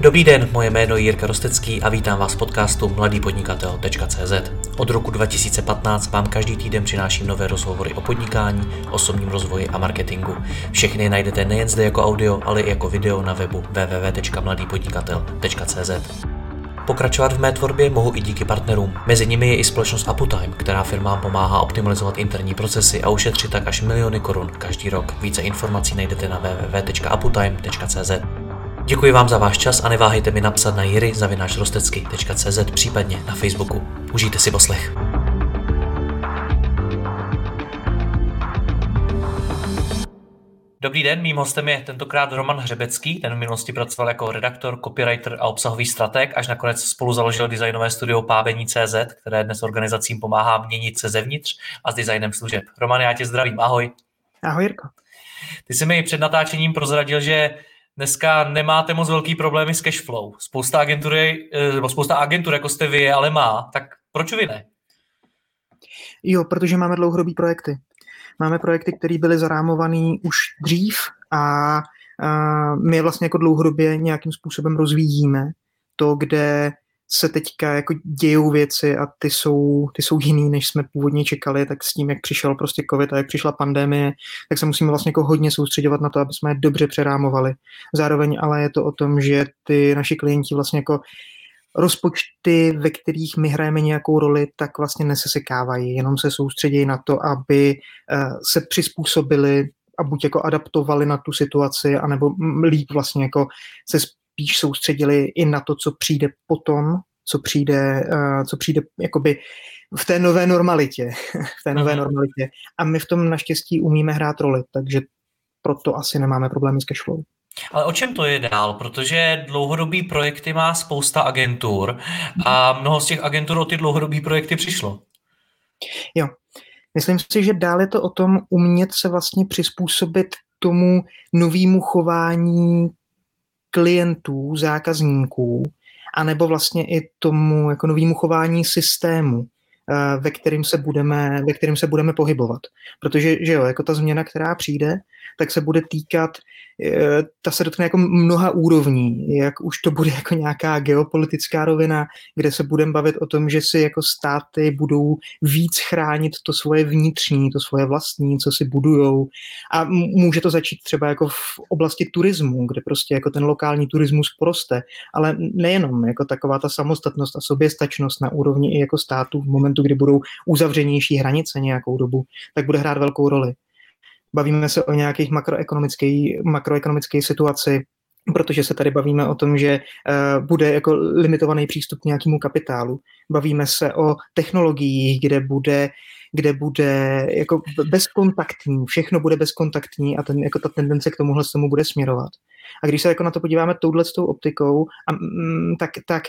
Dobrý den, moje jméno je Jirka Rostecký a vítám vás v podcastu mladýpodnikatel.cz. Od roku 2015 vám každý týden přináším nové rozhovory o podnikání, osobním rozvoji a marketingu. Všechny najdete nejen zde jako audio, ale i jako video na webu www.mladýpodnikatel.cz. Pokračovat v mé tvorbě mohu i díky partnerům. Mezi nimi je i společnost Aputime, která firmám pomáhá optimalizovat interní procesy a ušetřit tak až miliony korun každý rok. Více informací najdete na www.aputime.cz. Děkuji vám za váš čas a neváhejte mi napsat na jiry.rostecky.cz případně na Facebooku. Užijte si poslech. Dobrý den, mým hostem je tentokrát Roman Hřebecký, ten v minulosti pracoval jako redaktor, copywriter a obsahový strateg, až nakonec spolu založil designové studio Pábení.cz, které dnes organizacím pomáhá měnit se zevnitř a s designem služeb. Roman, já tě zdravím, ahoj. Ahoj Jirko. Ty jsi mi před natáčením prozradil, že dneska nemáte moc velký problémy s cashflow. Spousta agentury, eh, nebo spousta agentur, jako jste vy, ale má. Tak proč vy ne? Jo, protože máme dlouhodobý projekty. Máme projekty, které byly zarámované už dřív a, a my vlastně jako dlouhodobě nějakým způsobem rozvíjíme. To, kde se teďka jako dějou věci a ty jsou, ty jsou jiný, než jsme původně čekali, tak s tím, jak přišel prostě covid a jak přišla pandemie, tak se musíme vlastně jako hodně soustředovat na to, aby jsme je dobře přerámovali. Zároveň ale je to o tom, že ty naši klienti vlastně jako rozpočty, ve kterých my hrajeme nějakou roli, tak vlastně nesesekávají, jenom se soustředí na to, aby eh, se přizpůsobili a buď jako adaptovali na tu situaci, anebo líp vlastně jako se spíš soustředili i na to, co přijde potom, co přijde, uh, co přijde jakoby v té nové normalitě. v té nové mm. normalitě. A my v tom naštěstí umíme hrát roli, takže proto asi nemáme problémy s cashflow. Ale o čem to je dál? Protože dlouhodobý projekty má spousta agentur a mnoho z těch agentur o ty dlouhodobý projekty přišlo. Jo. Myslím si, že dál je to o tom umět se vlastně přizpůsobit tomu novému chování klientů, zákazníků, anebo vlastně i tomu jako novému chování systému, ve kterým se budeme, ve kterým se budeme pohybovat. Protože, že jo, jako ta změna, která přijde, tak se bude týkat Eh, ta se dotkne jako mnoha úrovní, jak už to bude jako nějaká geopolitická rovina, kde se budeme bavit o tom, že si jako státy budou víc chránit to svoje vnitřní, to svoje vlastní, co si budujou a může to začít třeba jako v oblasti turismu, kde prostě jako ten lokální turismus poroste, ale nejenom jako taková ta samostatnost a soběstačnost na úrovni i jako státu v momentu, kdy budou uzavřenější hranice nějakou dobu, tak bude hrát velkou roli bavíme se o nějakých makroekonomické, makroekonomické situaci, protože se tady bavíme o tom, že uh, bude jako limitovaný přístup k nějakému kapitálu. Bavíme se o technologiích, kde bude kde bude jako bezkontaktní, všechno bude bezkontaktní a ten, jako ta tendence k tomuhle tomu bude směrovat. A když se jako na to podíváme touhle optikou, a, mm, tak, tak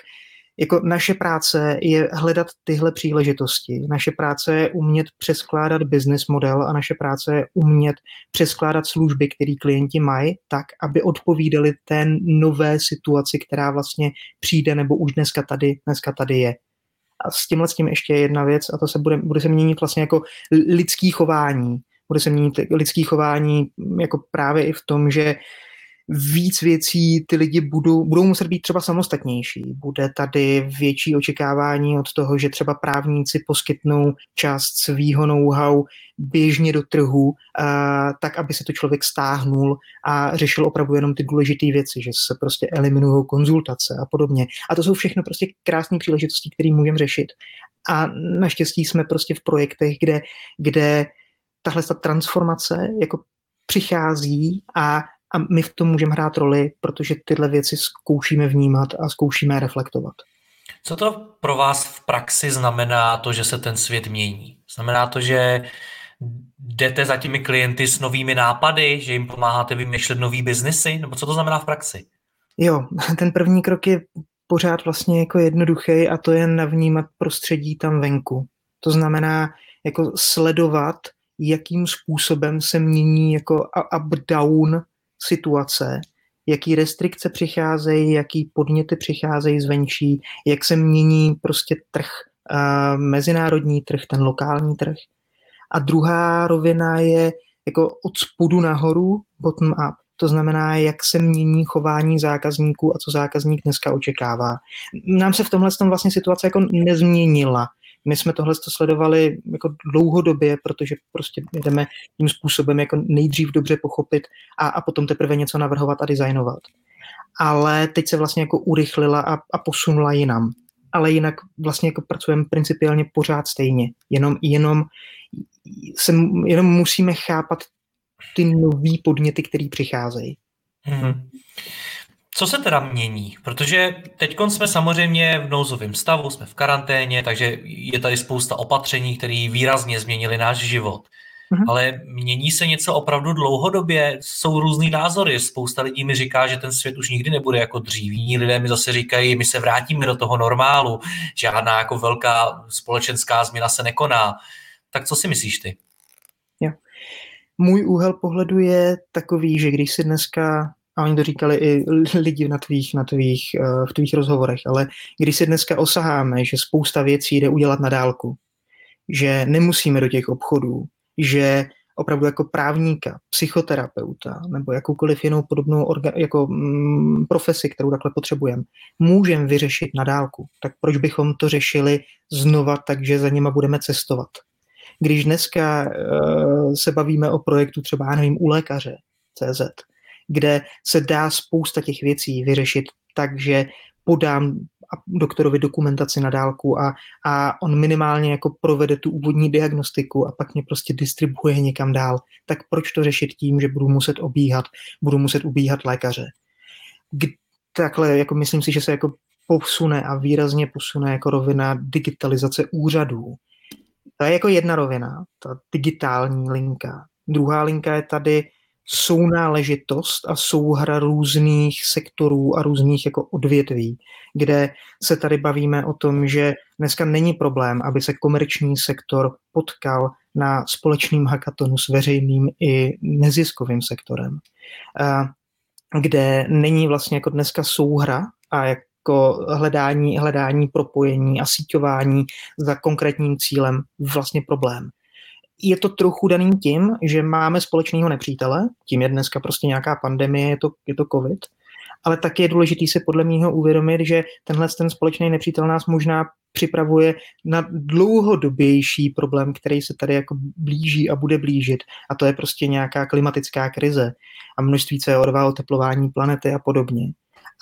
jako naše práce je hledat tyhle příležitosti. Naše práce je umět přeskládat business model a naše práce je umět přeskládat služby, které klienti mají, tak, aby odpovídali té nové situaci, která vlastně přijde nebo už dneska tady, dneska tady je. A s tímhle s tím ještě jedna věc a to se bude, bude se měnit vlastně jako lidský chování. Bude se měnit lidský chování jako právě i v tom, že víc věcí ty lidi budou, budou muset být třeba samostatnější. Bude tady větší očekávání od toho, že třeba právníci poskytnou část svýho know-how běžně do trhu, a, tak, aby se to člověk stáhnul a řešil opravdu jenom ty důležité věci, že se prostě eliminují konzultace a podobně. A to jsou všechno prostě krásné příležitosti, které můžeme řešit. A naštěstí jsme prostě v projektech, kde, kde tahle ta transformace jako přichází a a my v tom můžeme hrát roli, protože tyhle věci zkoušíme vnímat a zkoušíme reflektovat. Co to pro vás v praxi znamená to, že se ten svět mění? Znamená to, že jdete za těmi klienty s novými nápady, že jim pomáháte vymýšlet nový biznesy? Nebo co to znamená v praxi? Jo, ten první krok je pořád vlastně jako jednoduchý a to je navnímat prostředí tam venku. To znamená jako sledovat, jakým způsobem se mění jako up-down situace, jaký restrikce přicházejí, jaký podněty přicházejí zvenčí, jak se mění prostě trh, mezinárodní trh, ten lokální trh. A druhá rovina je jako od spodu nahoru, bottom up. to znamená, jak se mění chování zákazníků a co zákazník dneska očekává. Nám se v tomhle tom vlastně situace jako nezměnila. My jsme tohle sledovali jako dlouhodobě, protože prostě jdeme tím způsobem jako nejdřív dobře pochopit a, a potom teprve něco navrhovat a designovat. Ale teď se vlastně jako urychlila a, a posunula jinam. Ale jinak vlastně jako pracujeme principiálně pořád stejně. Jenom, jenom, se, jenom musíme chápat ty nové podněty, které přicházejí. Hmm. Co se teda mění? Protože teď jsme samozřejmě v nouzovém stavu, jsme v karanténě, takže je tady spousta opatření, které výrazně změnily náš život. Mm-hmm. Ale mění se něco opravdu dlouhodobě, jsou různý názory. Spousta lidí mi říká, že ten svět už nikdy nebude jako dřív. Jiní lidé mi zase říkají, my se vrátíme do toho normálu, žádná jako velká společenská změna se nekoná. Tak co si myslíš ty? Jo. Můj úhel pohledu je takový, že když si dneska a oni to říkali i lidi na tvých, na tvých, eh, v tvých rozhovorech, ale když si dneska osaháme, že spousta věcí jde udělat na dálku, že nemusíme do těch obchodů, že opravdu jako právníka, psychoterapeuta nebo jakoukoliv jinou podobnou orga, jako, mm, profesi, kterou takhle potřebujeme, můžeme vyřešit na dálku. Tak proč bychom to řešili znova takže za nima budeme cestovat? Když dneska uh, se bavíme o projektu třeba, já nevím, u lékaře CZ, kde se dá spousta těch věcí vyřešit tak, že podám doktorovi dokumentaci na dálku a, a on minimálně jako provede tu úvodní diagnostiku a pak mě prostě distribuje někam dál. Tak proč to řešit tím, že budu muset obíhat, budu muset ubíhat lékaře? K, takhle, jako myslím si, že se jako posune a výrazně posune jako rovina digitalizace úřadů. To je jako jedna rovina, ta digitální linka. Druhá linka je tady sounáležitost a souhra různých sektorů a různých jako odvětví, kde se tady bavíme o tom, že dneska není problém, aby se komerční sektor potkal na společným hackatonu s veřejným i neziskovým sektorem, kde není vlastně jako dneska souhra a jako hledání, hledání propojení a síťování za konkrétním cílem vlastně problém je to trochu daný tím, že máme společného nepřítele, tím je dneska prostě nějaká pandemie, je to, je to covid, ale taky je důležité si podle mého uvědomit, že tenhle ten společný nepřítel nás možná připravuje na dlouhodobější problém, který se tady jako blíží a bude blížit. A to je prostě nějaká klimatická krize a množství CO2, oteplování planety a podobně.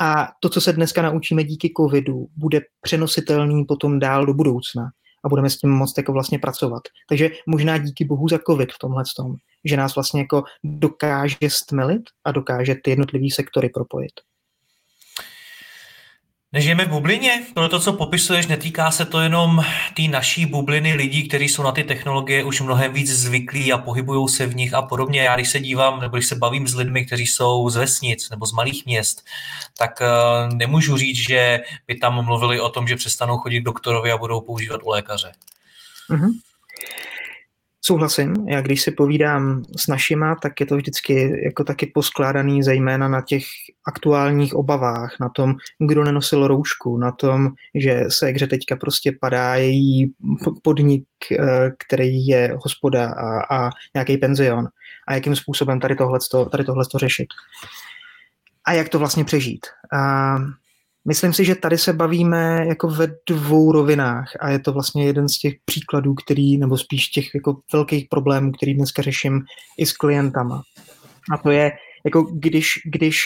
A to, co se dneska naučíme díky covidu, bude přenositelný potom dál do budoucna a budeme s tím moct jako vlastně pracovat. Takže možná díky bohu za covid v tomhle tom, že nás vlastně jako dokáže stmelit a dokáže ty jednotlivý sektory propojit. Nežijeme v bublině? Pro to, co popisuješ, netýká se to jenom té naší bubliny lidí, kteří jsou na ty technologie už mnohem víc zvyklí a pohybují se v nich a podobně. Já když se dívám, nebo když se bavím s lidmi, kteří jsou z vesnic nebo z malých měst, tak uh, nemůžu říct, že by tam mluvili o tom, že přestanou chodit doktorovi a budou používat u lékaře. Mm-hmm. Souhlasím. Já když si povídám s našima, tak je to vždycky jako taky poskládaný zejména na těch aktuálních obavách, na tom, kdo nenosil roušku, na tom, že se hře teďka prostě padá její podnik, eh, který je hospoda a, a nějaký penzion a jakým způsobem tady tohle tady řešit. A jak to vlastně přežít. A Myslím si, že tady se bavíme jako ve dvou rovinách a je to vlastně jeden z těch příkladů, který, nebo spíš těch jako velkých problémů, který dneska řeším i s klientama. A to je, jako když, když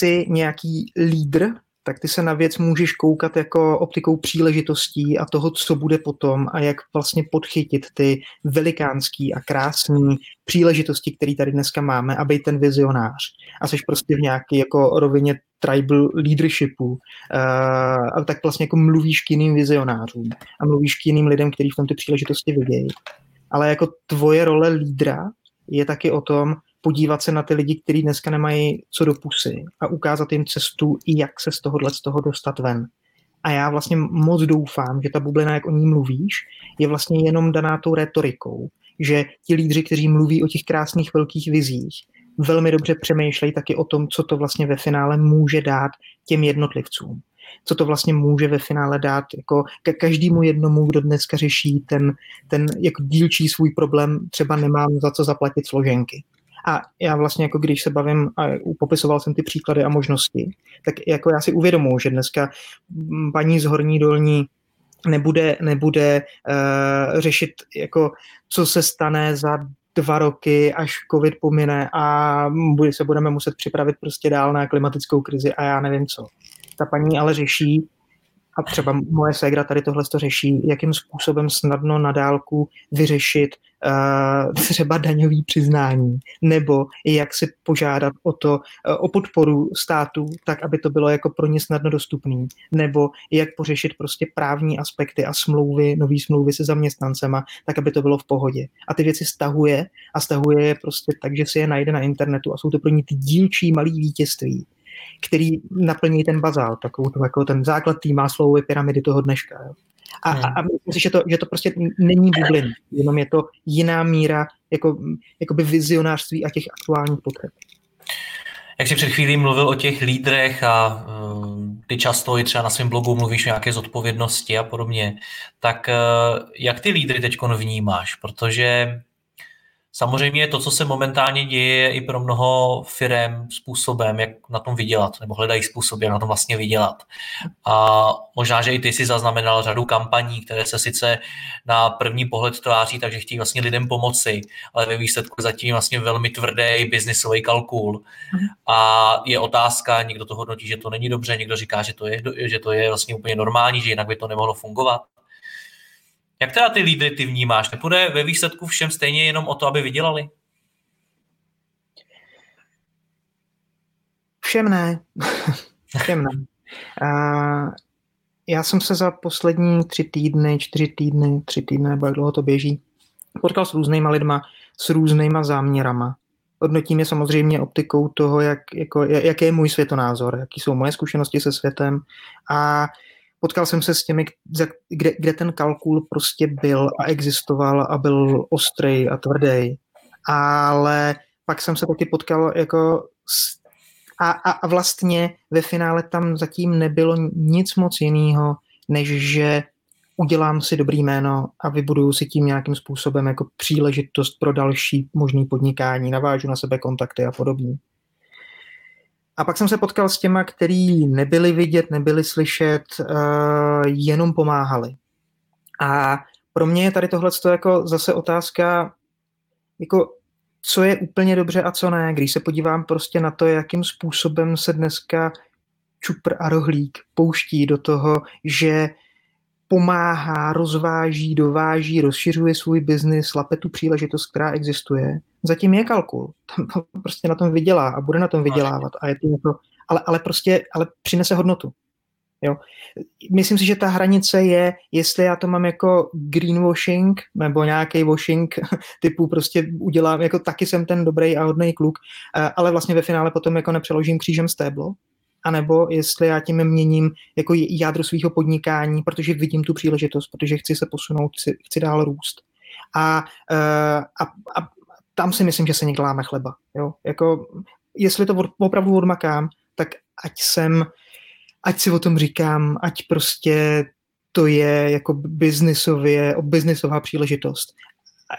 si nějaký lídr tak ty se na věc můžeš koukat jako optikou příležitostí a toho, co bude potom a jak vlastně podchytit ty velikánský a krásné příležitosti, které tady dneska máme a být ten vizionář. A jsi prostě v nějaké jako rovině tribal leadershipu, uh, a tak vlastně jako mluvíš k jiným vizionářům a mluvíš k jiným lidem, kteří v tom ty příležitosti vidějí. Ale jako tvoje role lídra je taky o tom, podívat se na ty lidi, kteří dneska nemají co do pusy a ukázat jim cestu, jak se z tohohle z toho dostat ven. A já vlastně moc doufám, že ta bublina, jak o ní mluvíš, je vlastně jenom daná tou retorikou, že ti lídři, kteří mluví o těch krásných velkých vizích, velmi dobře přemýšlejí taky o tom, co to vlastně ve finále může dát těm jednotlivcům. Co to vlastně může ve finále dát jako každému jednomu, kdo dneska řeší ten, ten jako dílčí svůj problém, třeba nemám za co zaplatit složenky A já vlastně, jako když se bavím a popisoval jsem ty příklady a možnosti, tak jako já si uvědomuji, že dneska paní z Horní Dolní nebude, nebude uh, řešit, jako, co se stane za dva roky, až covid pomine a bude, se budeme muset připravit prostě dál na klimatickou krizi a já nevím co. Ta paní ale řeší, a třeba moje ségra tady tohle to řeší, jakým způsobem snadno na dálku vyřešit třeba daňový přiznání, nebo jak si požádat o to, uh, o podporu státu, tak, aby to bylo jako pro ně snadno dostupný, nebo jak pořešit prostě právní aspekty a smlouvy, nový smlouvy se zaměstnancema, tak, aby to bylo v pohodě. A ty věci stahuje a stahuje je prostě tak, že si je najde na internetu a jsou to pro ně ty dílčí malý vítězství, který naplní ten bazál, takovou jako ten základ té máslovové pyramidy toho dneška. Jo. A, hmm. a, a myslím si, že to, že to prostě není bublin, jenom je to jiná míra jako, jakoby vizionářství a těch aktuálních potřeb. Jak jsi před chvílí mluvil o těch lídrech a uh, ty často i třeba na svém blogu mluvíš o nějaké zodpovědnosti a podobně, tak uh, jak ty lídry teď vnímáš? Protože Samozřejmě to, co se momentálně děje, je i pro mnoho firm způsobem, jak na tom vydělat, nebo hledají způsob, jak na tom vlastně vydělat. A možná, že i ty si zaznamenal řadu kampaní, které se sice na první pohled tváří, takže chtějí vlastně lidem pomoci, ale ve výsledku zatím vlastně velmi tvrdý biznisový kalkul. A je otázka, někdo to hodnotí, že to není dobře, někdo říká, že to je, že to je vlastně úplně normální, že jinak by to nemohlo fungovat. Jak teda ty lídry ty vnímáš? Nepůjde ve výsledku všem stejně jenom o to, aby vydělali? Všem ne. všem ne. Uh, já jsem se za poslední tři týdny, čtyři týdny, tři týdny, nebo jak dlouho to běží, potkal s různýma lidma, s různýma záměrama. Hodnotím je samozřejmě optikou toho, jak, jako, jaký je můj světonázor, jaký jsou moje zkušenosti se světem a potkal jsem se s těmi, kde, kde ten kalkul prostě byl a existoval a byl ostrý a tvrdý. Ale pak jsem se taky potkal jako s, a, a, a vlastně ve finále tam zatím nebylo nic moc jiného, než že udělám si dobrý jméno a vybuduju si tím nějakým způsobem jako příležitost pro další možný podnikání, navážu na sebe kontakty a podobně. A pak jsem se potkal s těma, který nebyli vidět, nebyli slyšet, uh, jenom pomáhali. A pro mě je tady tohle jako zase otázka, jako co je úplně dobře a co ne. Když se podívám prostě na to, jakým způsobem se dneska čupr a rohlík pouští do toho, že pomáhá, rozváží, dováží, rozšiřuje svůj biznis, lape tu příležitost, která existuje. Zatím je kalkul. Tam prostě na tom vydělá a bude na tom vydělávat. A je to jako, ale, ale prostě ale přinese hodnotu. Jo. Myslím si, že ta hranice je, jestli já to mám jako greenwashing nebo nějaký washing typu prostě udělám, jako taky jsem ten dobrý a hodný kluk, eh, ale vlastně ve finále potom jako nepřeložím křížem stéblo, anebo jestli já tím měním jako jádro svého podnikání, protože vidím tu příležitost, protože chci se posunout, chci, chci dál růst. A, uh, a, a tam si myslím, že se někdo láme chleba. Jo? Jako, jestli to opravdu odmakám, tak ať jsem, ať si o tom říkám, ať prostě to je jako biznisově, biznisová příležitost.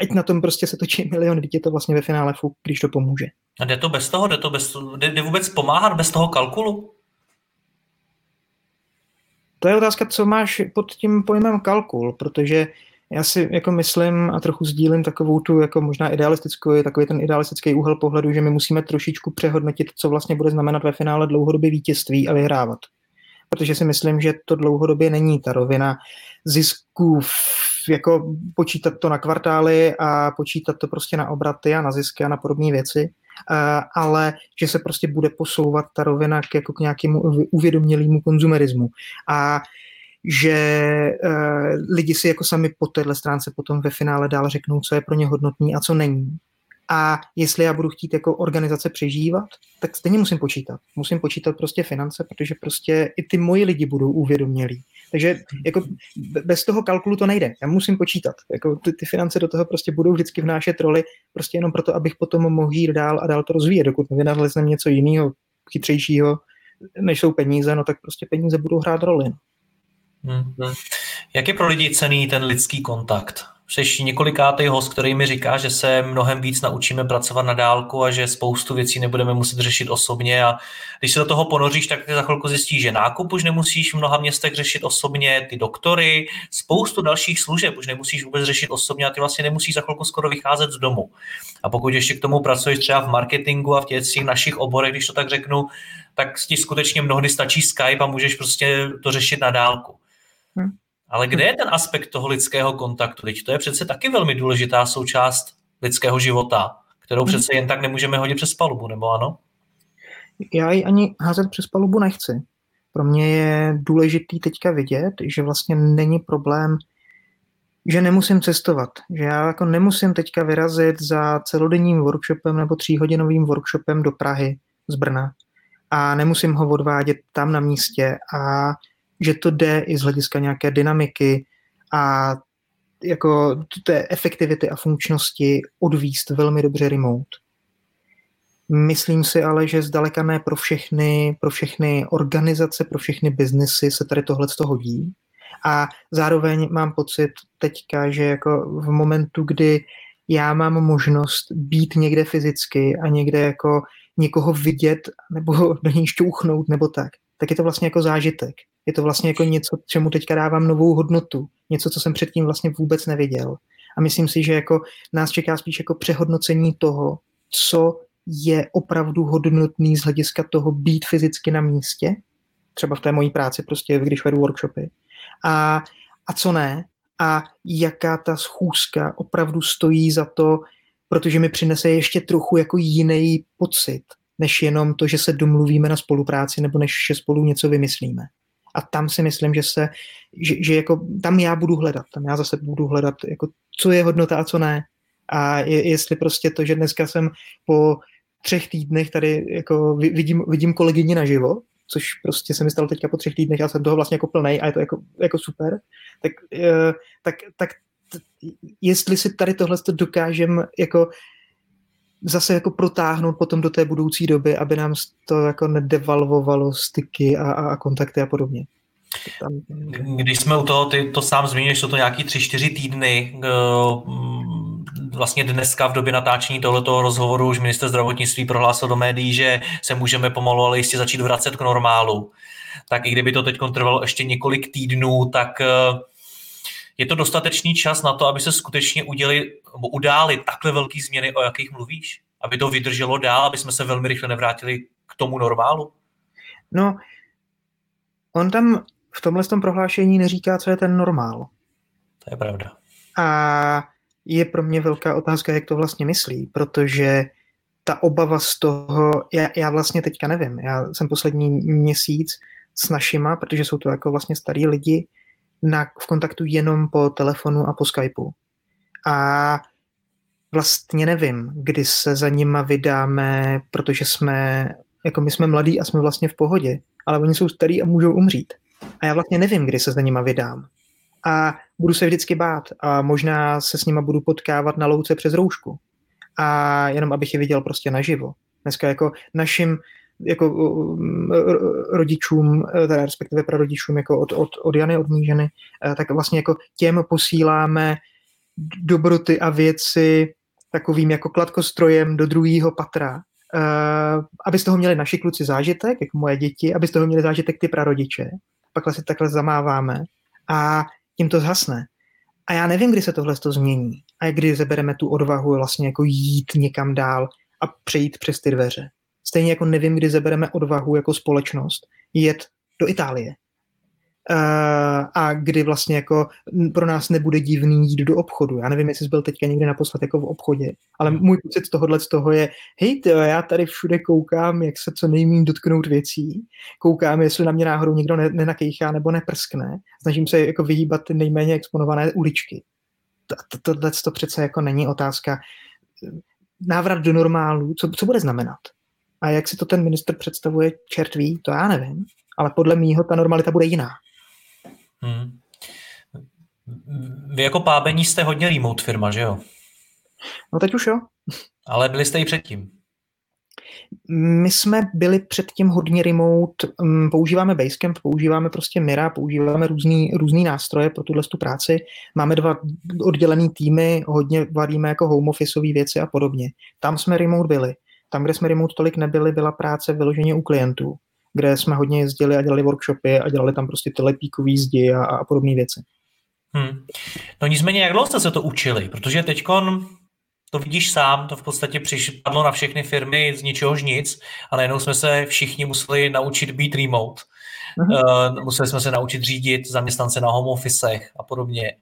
Ať na tom prostě se točí milion lidí, to vlastně ve finále fuk, když to pomůže. A jde to bez toho? Jde to bez, jde, jde vůbec pomáhat bez toho kalkulu? To je otázka, co máš pod tím pojmem kalkul, protože já si jako myslím a trochu sdílím takovou tu jako možná idealistickou, takový ten idealistický úhel pohledu, že my musíme trošičku přehodnotit, co vlastně bude znamenat ve finále dlouhodobě vítězství a vyhrávat. Protože si myslím, že to dlouhodobě není ta rovina zisků, jako počítat to na kvartály a počítat to prostě na obraty a na zisky a na podobné věci, ale že se prostě bude posouvat ta rovina k, jako k nějakému uvědomělému konzumerismu. A že uh, lidi si jako sami po téhle stránce potom ve finále dál řeknou, co je pro ně hodnotný a co není. A jestli já budu chtít jako organizace přežívat, tak stejně musím počítat. Musím počítat prostě finance, protože prostě i ty moji lidi budou uvědomělí. Takže jako bez toho kalkulu to nejde. Já musím počítat. Jako ty, ty finance do toho prostě budou vždycky vnášet roli, prostě jenom proto, abych potom mohl jít dál a dál to rozvíjet. Dokud nevynalezneme něco jiného, chytřejšího, než jsou peníze, no tak prostě peníze budou hrát roli. Hmm. Jak je pro lidi cený ten lidský kontakt? Jsi několikátý host, který mi říká, že se mnohem víc naučíme pracovat na dálku a že spoustu věcí nebudeme muset řešit osobně a když se do toho ponoříš, tak ty za chvilku zjistíš, že nákup už nemusíš v mnoha městech řešit osobně, ty doktory, spoustu dalších služeb už nemusíš vůbec řešit osobně a ty vlastně nemusíš za chvilku skoro vycházet z domu. A pokud ještě k tomu pracuješ třeba v marketingu a v těch našich oborech, když to tak řeknu, tak ti skutečně mnohdy stačí Skype a můžeš prostě to řešit na dálku. Hmm. Ale kde je ten aspekt toho lidského kontaktu? Teď to je přece taky velmi důležitá součást lidského života, kterou přece jen tak nemůžeme hodit přes palubu, nebo ano? Já ji ani házet přes palubu nechci. Pro mě je důležitý teďka vidět, že vlastně není problém, že nemusím cestovat, že já jako nemusím teďka vyrazit za celodenním workshopem nebo tříhodinovým workshopem do Prahy z Brna a nemusím ho odvádět tam na místě a že to jde i z hlediska nějaké dynamiky a jako té efektivity a funkčnosti odvíst velmi dobře remote. Myslím si ale, že zdaleka ne pro všechny, pro všechny organizace, pro všechny biznesy se tady tohle hodí. A zároveň mám pocit teďka, že jako v momentu, kdy já mám možnost být někde fyzicky a někde jako někoho vidět nebo do něj šťouchnout nebo tak, tak je to vlastně jako zážitek. Je to vlastně jako něco, čemu teďka dávám novou hodnotu. Něco, co jsem předtím vlastně vůbec neviděl. A myslím si, že jako nás čeká spíš jako přehodnocení toho, co je opravdu hodnotný z hlediska toho být fyzicky na místě, třeba v té mojí práci, prostě když vedu workshopy, a, a co ne, a jaká ta schůzka opravdu stojí za to, protože mi přinese ještě trochu jako jiný pocit, než jenom to, že se domluvíme na spolupráci nebo než spolu něco vymyslíme. A tam si myslím, že se, že, že jako tam já budu hledat, tam já zase budu hledat, jako co je hodnota a co ne. A je, jestli prostě to, že dneska jsem po třech týdnech tady jako vidím, vidím kolegyni naživo, což prostě se mi stalo teďka po třech týdnech, já jsem toho vlastně jako plnej a je to jako, jako super, tak, eh, tak, tak jestli si tady tohle dokážem jako zase jako protáhnout potom do té budoucí doby, aby nám to jako nedevalvovalo styky a, a kontakty a podobně. Když jsme u toho, ty to sám zmínil, jsou to nějaký tři, čtyři týdny, vlastně dneska v době natáčení tohoto rozhovoru už minister zdravotnictví prohlásil do médií, že se můžeme pomalu, ale jistě začít vracet k normálu. Tak i kdyby to teď trvalo ještě několik týdnů, tak eh, je to dostatečný čas na to, aby se skutečně uděli, udály takhle velké změny, o jakých mluvíš? Aby to vydrželo dál, aby jsme se velmi rychle nevrátili k tomu normálu? No, on tam v tomhle tom prohlášení neříká, co je ten normál. To je pravda. A je pro mě velká otázka, jak to vlastně myslí, protože ta obava z toho, já, já vlastně teďka nevím, já jsem poslední měsíc s našima, protože jsou to jako vlastně starý lidi, na, v kontaktu jenom po telefonu a po Skypeu. A vlastně nevím, kdy se za nima vydáme, protože jsme, jako my jsme mladí a jsme vlastně v pohodě, ale oni jsou starí a můžou umřít. A já vlastně nevím, kdy se za nima vydám. A budu se vždycky bát a možná se s nima budu potkávat na louce přes roušku. A jenom abych je viděl prostě naživo. Dneska jako našim jako rodičům, e, teda respektive prarodičům jako od, od, od Jany, od ženy, e, tak vlastně jako těm posíláme dobroty a věci takovým jako kladkostrojem do druhého patra, uh, aby z toho měli naši kluci zážitek, jako moje děti, aby z toho měli zážitek ty prarodiče. Pak si takhle zamáváme a tím to zhasne. A já nevím, kdy se tohle to změní a kdy zebereme tu odvahu vlastně jako jít někam dál a přejít přes ty dveře. Stejně jako nevím, kdy zebereme odvahu jako společnost jet do Itálie. Uh, a kdy vlastně jako pro nás nebude divný jít do obchodu. Já nevím, jestli jsi byl teďka někdy naposled jako v obchodě, ale hmm. můj pocit z tohohle z toho je, hej, tyjo, já tady všude koukám, jak se co nejméně dotknout věcí, koukám, jestli na mě náhodou někdo nenakejchá nebo neprskne, snažím se jako vyhýbat ty nejméně exponované uličky. Tohle to přece jako není otázka návrat do normálu, co, co bude znamenat? A jak si to ten minister představuje, čert ví, to já nevím. Ale podle mýho ta normalita bude jiná. Hmm. Vy jako pábení jste hodně remote firma, že jo? No teď už jo. Ale byli jste i předtím. My jsme byli předtím hodně remote, mm, používáme Basecamp, používáme prostě Mira, používáme různý, různý nástroje pro tuhle tu práci. Máme dva oddělený týmy, hodně varíme jako home officeové věci a podobně. Tam jsme remote byli. Tam, kde jsme remote tolik nebyli, byla práce vyloženě u klientů, kde jsme hodně jezdili a dělali workshopy a dělali tam prostě ty lepíkový zdi a, a podobné věci. Hmm. No nicméně, jak dlouho jste se to učili? Protože teď to vidíš sám, to v podstatě přišlo na všechny firmy z ničehož nic a najednou jsme se všichni museli naučit být remote. Uh-huh. Uh, museli jsme se naučit řídit zaměstnance na home officech a podobně.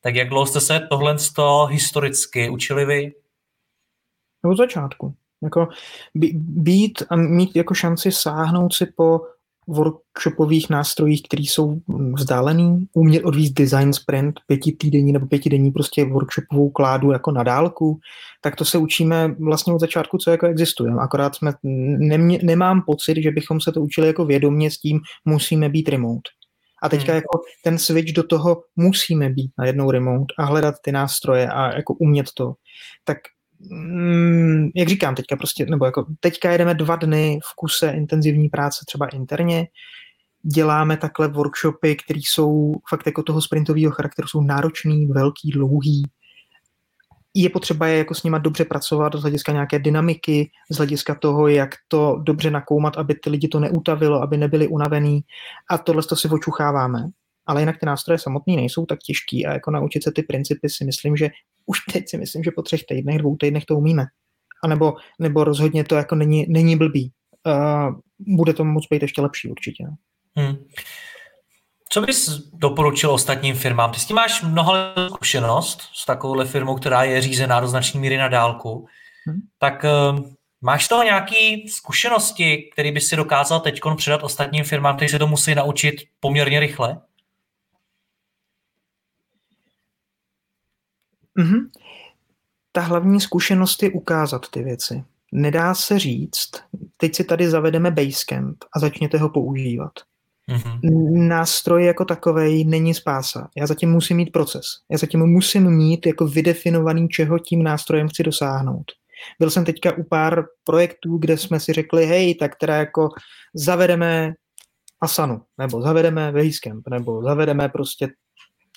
Tak jak dlouho jste se tohle z toho historicky učili vy? Od začátku. Jako být a mít jako šanci sáhnout si po workshopových nástrojích, které jsou vzdálený, umět odvízt design sprint, pětitýdenní nebo pětidenní prostě workshopovou kládu jako na dálku, tak to se učíme vlastně od začátku, co jako existuje. Akorát jsme, nemě, nemám pocit, že bychom se to učili jako vědomě s tím, musíme být remote. A teďka hmm. jako ten switch do toho musíme být na jednou remote a hledat ty nástroje a jako umět to, tak jak říkám teďka prostě, nebo jako teďka jedeme dva dny v kuse intenzivní práce třeba interně, děláme takhle workshopy, které jsou fakt jako toho sprintového charakteru, jsou náročný, velký, dlouhý. Je potřeba je jako s nima dobře pracovat z hlediska nějaké dynamiky, z hlediska toho, jak to dobře nakoumat, aby ty lidi to neutavilo, aby nebyli unavený. A tohle to si očucháváme ale jinak ty nástroje samotné nejsou tak těžký a jako naučit se ty principy si myslím, že už teď si myslím, že po třech týdnech, dvou týdnech to umíme. A nebo, nebo rozhodně to jako není, není blbý. Uh, bude to moc být ještě lepší určitě. Hmm. Co bys doporučil ostatním firmám? Ty s tím máš mnoho zkušenost s takovouhle firmou, která je řízená do značné míry na dálku. Hmm. Tak uh, máš z toho nějaké zkušenosti, které bys si dokázal teď předat ostatním firmám, kteří se to musí naučit poměrně rychle? Mm-hmm. Ta hlavní zkušenost je ukázat ty věci. Nedá se říct, teď si tady zavedeme Basecamp a začněte ho používat. Mm-hmm. Nástroj jako takový není spása. Já zatím musím mít proces. Já zatím musím mít jako vydefinovaný, čeho tím nástrojem chci dosáhnout. Byl jsem teďka u pár projektů, kde jsme si řekli, hej, tak teda jako zavedeme Asanu, nebo zavedeme Basecamp, nebo zavedeme prostě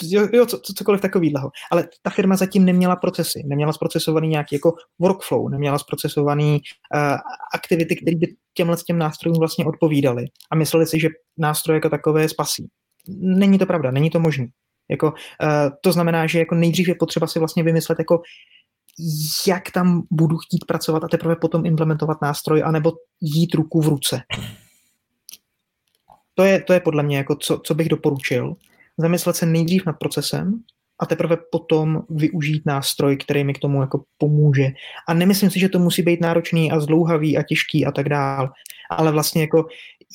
jo, co, cokoliv takového. Ale ta firma zatím neměla procesy, neměla zprocesovaný nějaký jako workflow, neměla zprocesovaný uh, aktivity, které by těmhle těm nástrojům vlastně odpovídaly. A mysleli si, že nástroje jako takové spasí. Není to pravda, není to možné. Jako, uh, to znamená, že jako nejdřív je potřeba si vlastně vymyslet, jako, jak tam budu chtít pracovat a teprve potom implementovat nástroj, anebo jít ruku v ruce. To je, to je podle mě, jako co, co bych doporučil zamyslet se nejdřív nad procesem a teprve potom využít nástroj, který mi k tomu jako pomůže. A nemyslím si, že to musí být náročný a zdlouhavý a těžký a tak dál, ale vlastně jako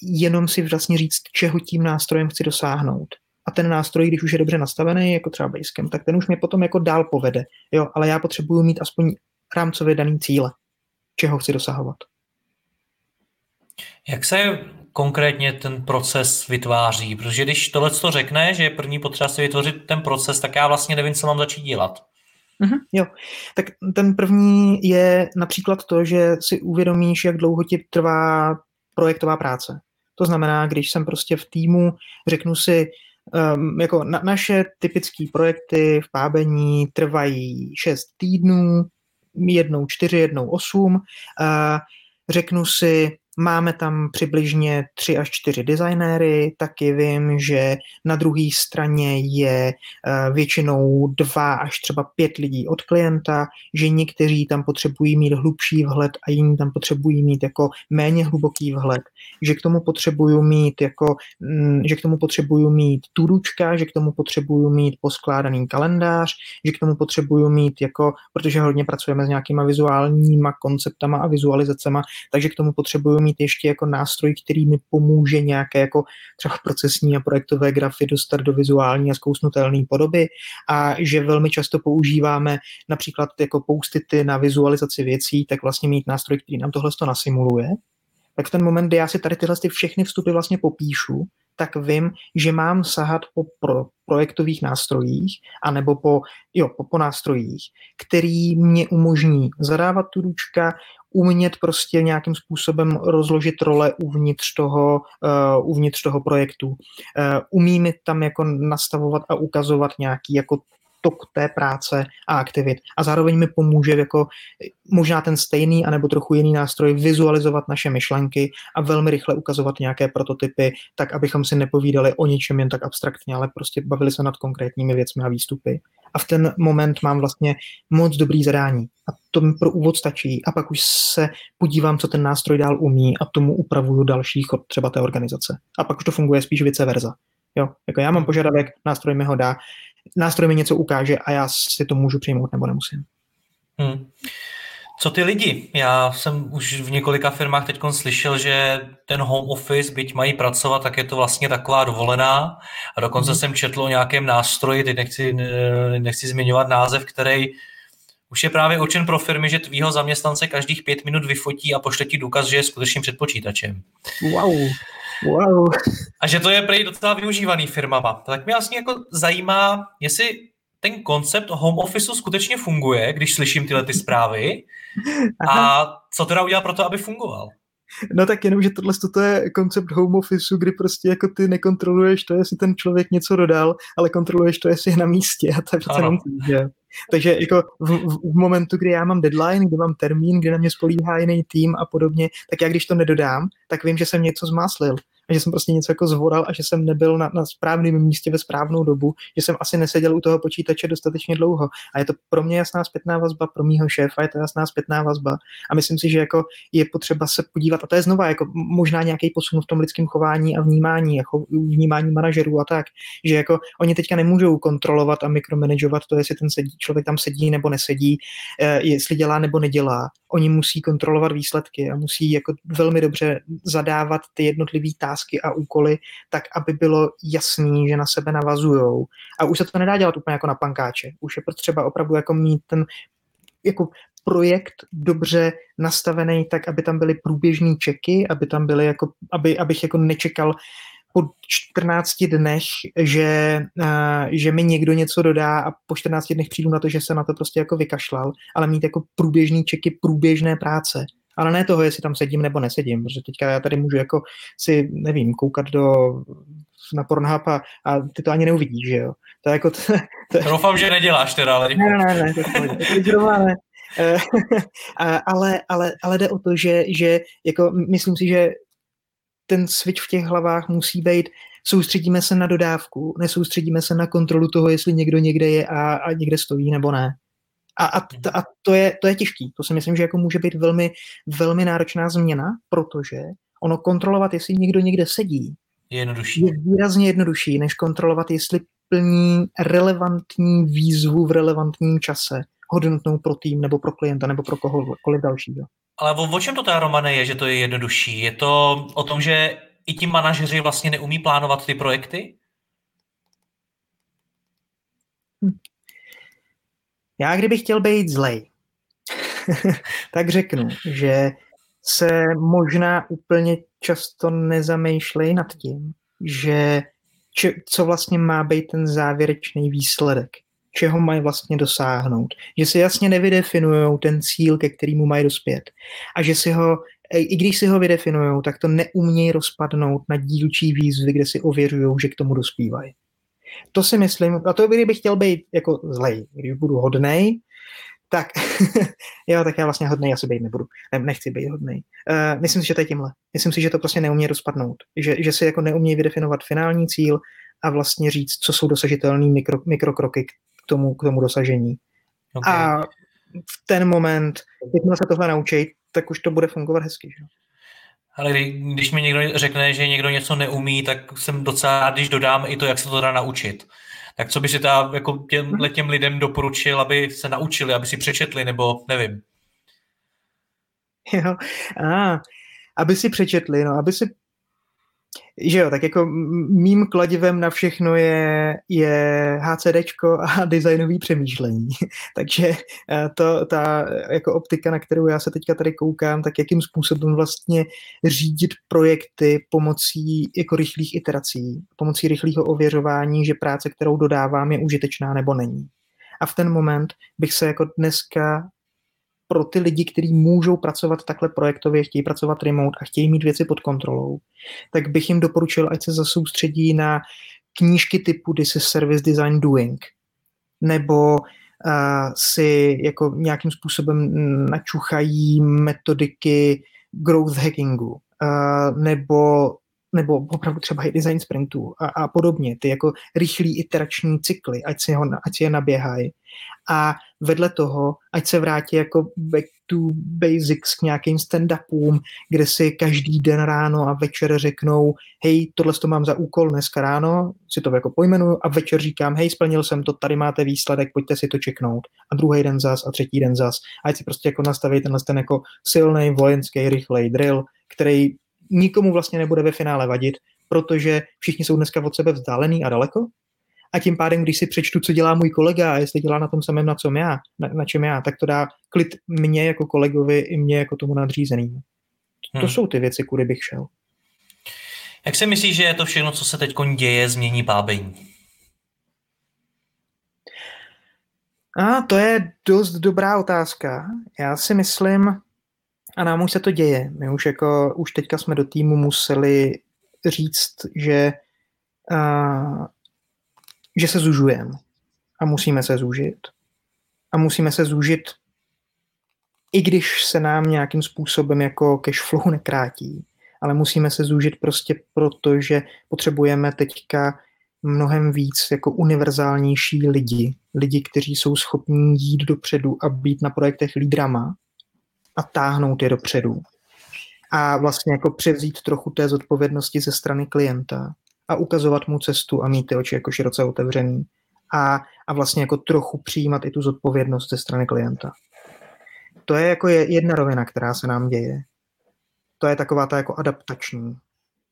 jenom si vlastně říct, čeho tím nástrojem chci dosáhnout. A ten nástroj, když už je dobře nastavený, jako třeba Basecamp, tak ten už mě potom jako dál povede. Jo, ale já potřebuju mít aspoň rámcově daný cíle, čeho chci dosahovat. Jak se konkrétně ten proces vytváří? Protože když tohle to řekne, že je první potřeba si vytvořit ten proces, tak já vlastně nevím, co mám začít dělat. Mm-hmm, jo, tak ten první je například to, že si uvědomíš, jak dlouho ti trvá projektová práce. To znamená, když jsem prostě v týmu, řeknu si, um, jako na, naše typické projekty v pábení trvají 6 týdnů, jednou 4, jednou 8. Uh, řeknu si, Máme tam přibližně tři až čtyři designéry, taky vím, že na druhé straně je eh, většinou dva až třeba pět lidí od klienta, že někteří tam potřebují mít hlubší vhled a jiní tam potřebují mít jako méně hluboký vhled, že k tomu potřebuju mít jako, mm, že k tomu potřebuju mít turučka, že k tomu potřebuju mít poskládaný kalendář, že k tomu potřebuju mít jako, protože hodně pracujeme s nějakýma vizuálníma konceptama a vizualizacema, takže k tomu potřebuju mít ještě jako nástroj, který mi pomůže nějaké jako třeba procesní a projektové grafy dostat do vizuální a zkousnutelné podoby a že velmi často používáme například jako poustity na vizualizaci věcí, tak vlastně mít nástroj, který nám tohle to nasimuluje, tak v ten moment, kdy já si tady tyhle ty všechny vstupy vlastně popíšu, tak vím, že mám sahat po pro, projektových nástrojích, anebo po, jo, po, po nástrojích, který mě umožní zadávat tu ručka, umět prostě nějakým způsobem rozložit role uvnitř toho, uh, uvnitř toho projektu. Uh, umí mi tam jako nastavovat a ukazovat nějaký jako tok té práce a aktivit. A zároveň mi pomůže jako možná ten stejný anebo trochu jiný nástroj vizualizovat naše myšlenky a velmi rychle ukazovat nějaké prototypy, tak abychom si nepovídali o ničem jen tak abstraktně, ale prostě bavili se nad konkrétními věcmi a výstupy. A v ten moment mám vlastně moc dobrý zadání. A to mi pro úvod stačí. A pak už se podívám, co ten nástroj dál umí a tomu upravuju další chod třeba té organizace. A pak už to funguje spíš vice versa. Jo, jako já mám požadavek, nástroj mi ho dá, nástroj mi něco ukáže a já si to můžu přijmout nebo nemusím. Hmm. Co ty lidi? Já jsem už v několika firmách teď slyšel, že ten home office, byť mají pracovat, tak je to vlastně taková dovolená. A dokonce hmm. jsem četl o nějakém nástroji, teď nechci, nechci zmiňovat název, který už je právě určen pro firmy, že tvýho zaměstnance každých pět minut vyfotí a pošle ti důkaz, že je skutečným před počítačem. Wow. Wow. A že to je prej docela využívaný firmama. Tak mě vlastně jako zajímá, jestli ten koncept home officeu skutečně funguje, když slyším tyhle ty zprávy a co teda udělat pro to, aby fungoval? No tak jenom, že tohle to je koncept home officeu, kdy prostě jako ty nekontroluješ to, jestli ten člověk něco dodal, ale kontroluješ to, jestli je na místě a to je přece že? Takže jako v, v, v, momentu, kdy já mám deadline, kdy mám termín, kdy na mě spolíhá jiný tým a podobně, tak já když to nedodám, tak vím, že jsem něco zmáslil a že jsem prostě něco jako zvoral a že jsem nebyl na, na správném místě ve správnou dobu, že jsem asi neseděl u toho počítače dostatečně dlouho. A je to pro mě jasná zpětná vazba, pro mýho šéfa je to jasná zpětná vazba. A myslím si, že jako je potřeba se podívat, a to je znova jako možná nějaký posun v tom lidském chování a vnímání, jako vnímání manažerů a tak, že jako oni teďka nemůžou kontrolovat a mikromanagovat to, jestli ten sedí, člověk tam sedí nebo nesedí, eh, jestli dělá nebo nedělá. Oni musí kontrolovat výsledky a musí jako velmi dobře zadávat ty jednotlivé tásky a úkoly, tak aby bylo jasný, že na sebe navazujou. A už se to nedá dělat úplně jako na pankáče. Už je potřeba opravdu jako mít ten jako projekt dobře nastavený tak, aby tam byly průběžné čeky, aby tam byly jako, aby, abych jako nečekal po 14 dnech, že, uh, že mi někdo něco dodá a po 14 dnech přijdu na to, že se na to prostě jako vykašlal, ale mít jako průběžný čeky průběžné práce. Ale ne toho, jestli tam sedím nebo nesedím, protože teďka já tady můžu jako si, nevím, koukat do na Pornhub a, a ty to ani neuvidíš, že jo. To je jako... To, to... Doufám, že neděláš teda, ale Ne, ne, ne, to, to, ne. ale, ale, ale jde o to, že, že jako myslím si, že ten switch v těch hlavách musí být, soustředíme se na dodávku, nesoustředíme se na kontrolu toho, jestli někdo někde je a, a někde stojí nebo ne. A, a, a to, je, to je těžký. To si myslím, že jako může být velmi, velmi náročná změna, protože ono kontrolovat, jestli někdo někde sedí, je jednodušší. Je výrazně jednodušší, než kontrolovat, jestli plní relevantní výzvu v relevantním čase, hodnotnou pro tým nebo pro klienta nebo pro kohokoliv dalšího. Ale o, o čem to teda, Romane, je, že to je jednodušší? Je to o tom, že i ti manažeři vlastně neumí plánovat ty projekty? Já kdybych chtěl být zlej, tak řeknu, že se možná úplně často nezamýšlej nad tím, že če, co vlastně má být ten závěrečný výsledek čeho mají vlastně dosáhnout. Že si jasně nevydefinují ten cíl, ke kterému mají dospět. A že si ho, i když si ho vydefinují, tak to neumějí rozpadnout na dílčí výzvy, kde si ověřují, že k tomu dospívají. To si myslím, a to kdybych chtěl být jako zlej, když budu hodnej, tak jo, tak já vlastně hodnej asi být nebudu. Ne, nechci být hodnej. Uh, myslím si, že to je tímhle. Myslím si, že to prostě neumí rozpadnout. Že, že si jako neumí vydefinovat finální cíl a vlastně říct, co jsou dosažitelné mikro, mikrokroky, tomu, k tomu dosažení. Okay. A v ten moment, jakmile se tohle naučí, tak už to bude fungovat hezky. Že? Ale když mi někdo řekne, že někdo něco neumí, tak jsem docela rád, když dodám i to, jak se to dá naučit. Tak co by si ta, jako těm, těm lidem doporučil, aby se naučili, aby si přečetli, nebo nevím. Jo, a, aby si přečetli, no, aby si že jo, tak jako mým kladivem na všechno je, je HCDčko a designový přemýšlení. Takže eh, to, ta jako optika, na kterou já se teďka tady koukám, tak jakým způsobem vlastně řídit projekty pomocí jako rychlých iterací, pomocí rychlého ověřování, že práce, kterou dodávám, je užitečná nebo není. A v ten moment bych se jako dneska pro ty lidi, kteří můžou pracovat takhle projektově, chtějí pracovat remote a chtějí mít věci pod kontrolou, tak bych jim doporučil, ať se zasoustředí na knížky typu This is Service Design Doing, nebo uh, si jako nějakým způsobem načuchají metodiky growth hackingu, uh, nebo nebo opravdu třeba i design sprintů a, a podobně, ty jako rychlý iterační cykly, ať si, ho, ať si je naběhají. A vedle toho, ať se vrátí jako back to basics k nějakým stand-upům, kde si každý den ráno a večer řeknou, hej, tohle to mám za úkol dneska ráno, si to jako pojmenuju a večer říkám, hej, splnil jsem to, tady máte výsledek, pojďte si to čeknout. A druhý den zas a třetí den zas. Ať si prostě jako nastaví tenhle ten jako silný vojenský rychlej drill, který nikomu vlastně nebude ve finále vadit, protože všichni jsou dneska od sebe vzdálený a daleko. A tím pádem, když si přečtu, co dělá můj kolega a jestli dělá na tom samém, na, čem já, na, na čem já, tak to dá klid mě jako kolegovi i mě jako tomu nadřízenému. To hmm. jsou ty věci, kudy bych šel. Jak si myslíš, že je to všechno, co se teď děje, změní pábení? A to je dost dobrá otázka. Já si myslím, a nám už se to děje. My už jako, už teďka jsme do týmu museli říct, že, uh, že se zužujeme. A musíme se zúžit. A musíme se zúžit, i když se nám nějakým způsobem jako cash flow nekrátí. Ale musíme se zúžit prostě proto, že potřebujeme teďka mnohem víc jako univerzálnější lidi. Lidi, kteří jsou schopní jít dopředu a být na projektech lídrama a táhnout je dopředu. A vlastně jako převzít trochu té zodpovědnosti ze strany klienta a ukazovat mu cestu a mít ty oči jako široce otevřený. A, a vlastně jako trochu přijímat i tu zodpovědnost ze strany klienta. To je jako jedna rovina, která se nám děje. To je taková ta jako adaptační.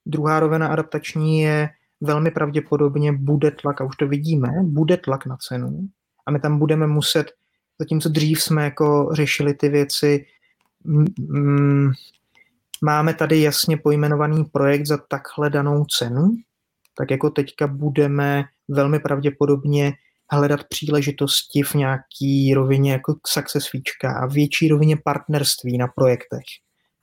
Druhá rovina adaptační je velmi pravděpodobně bude tlak, a už to vidíme, bude tlak na cenu a my tam budeme muset, zatímco dřív jsme jako řešili ty věci máme tady jasně pojmenovaný projekt za takhle danou cenu, tak jako teďka budeme velmi pravděpodobně hledat příležitosti v nějaký rovině jako success a větší rovině partnerství na projektech,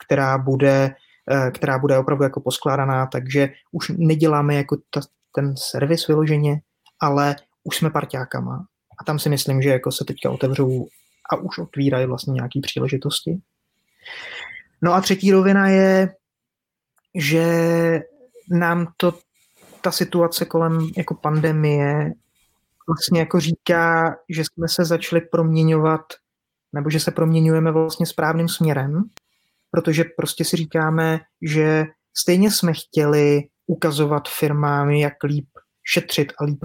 která bude, eh, která bude opravdu jako poskládaná, takže už neděláme jako ta, ten servis vyloženě, ale už jsme parťákama. A tam si myslím, že jako se teďka otevřou a už otvírají vlastně nějaké příležitosti. No a třetí rovina je, že nám to ta situace kolem jako pandemie vlastně jako říká, že jsme se začali proměňovat, nebo že se proměňujeme vlastně správným směrem, protože prostě si říkáme, že stejně jsme chtěli ukazovat firmám, jak líp šetřit a líp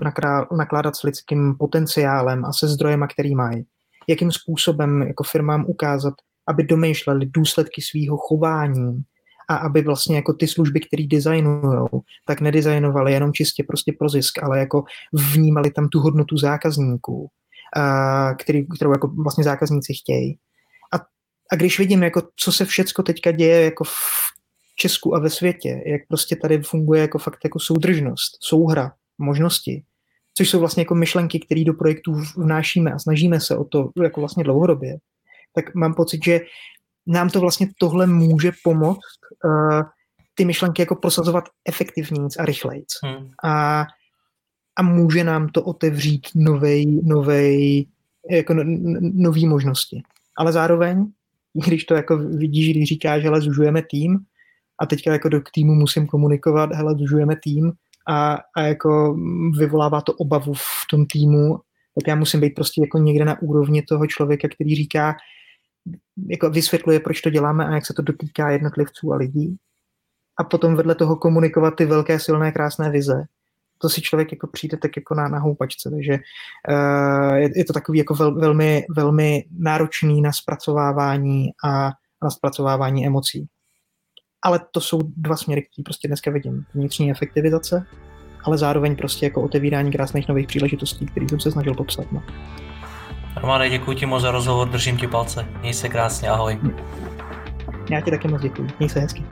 nakládat s lidským potenciálem a se zdrojema, který mají. Jakým způsobem jako firmám ukázat, aby domýšleli důsledky svého chování a aby vlastně jako ty služby, které designují, tak nedesignovali jenom čistě prostě pro zisk, ale jako vnímali tam tu hodnotu zákazníků, a který, kterou jako vlastně zákazníci chtějí. A, a když vidím, jako, co se všecko teďka děje jako v Česku a ve světě, jak prostě tady funguje jako fakt jako soudržnost, souhra, možnosti, což jsou vlastně jako myšlenky, které do projektů vnášíme a snažíme se o to jako vlastně dlouhodobě, tak mám pocit, že nám to vlastně tohle může pomoct uh, ty myšlenky jako prosazovat efektivněji a rychleji. Hmm. A, a může nám to otevřít novej, novej, jako no, nový možnosti. Ale zároveň, když to jako vidíš, když říkáš, že zužujeme tým, a teďka jako do týmu musím komunikovat, hele, zužujeme tým a, a jako vyvolává to obavu v tom týmu, tak já musím být prostě jako někde na úrovni toho člověka, který říká, jako vysvětluje, proč to děláme a jak se to dotýká jednotlivců a lidí. A potom vedle toho komunikovat ty velké, silné, krásné vize. To si člověk jako přijde tak jako na, na houpačce, takže uh, je, je to takový jako vel, velmi, velmi náročný na zpracovávání a na zpracovávání emocí. Ale to jsou dva směry, které prostě dneska vidím. Vnitřní efektivizace, ale zároveň prostě jako otevírání krásných nových příležitostí, který jsem se snažil popsat. No. Romane, děkuji ti moc za rozhovor, držím ti palce. Měj se krásně, ahoj. Já ti taky moc děkuji, měj se hezky.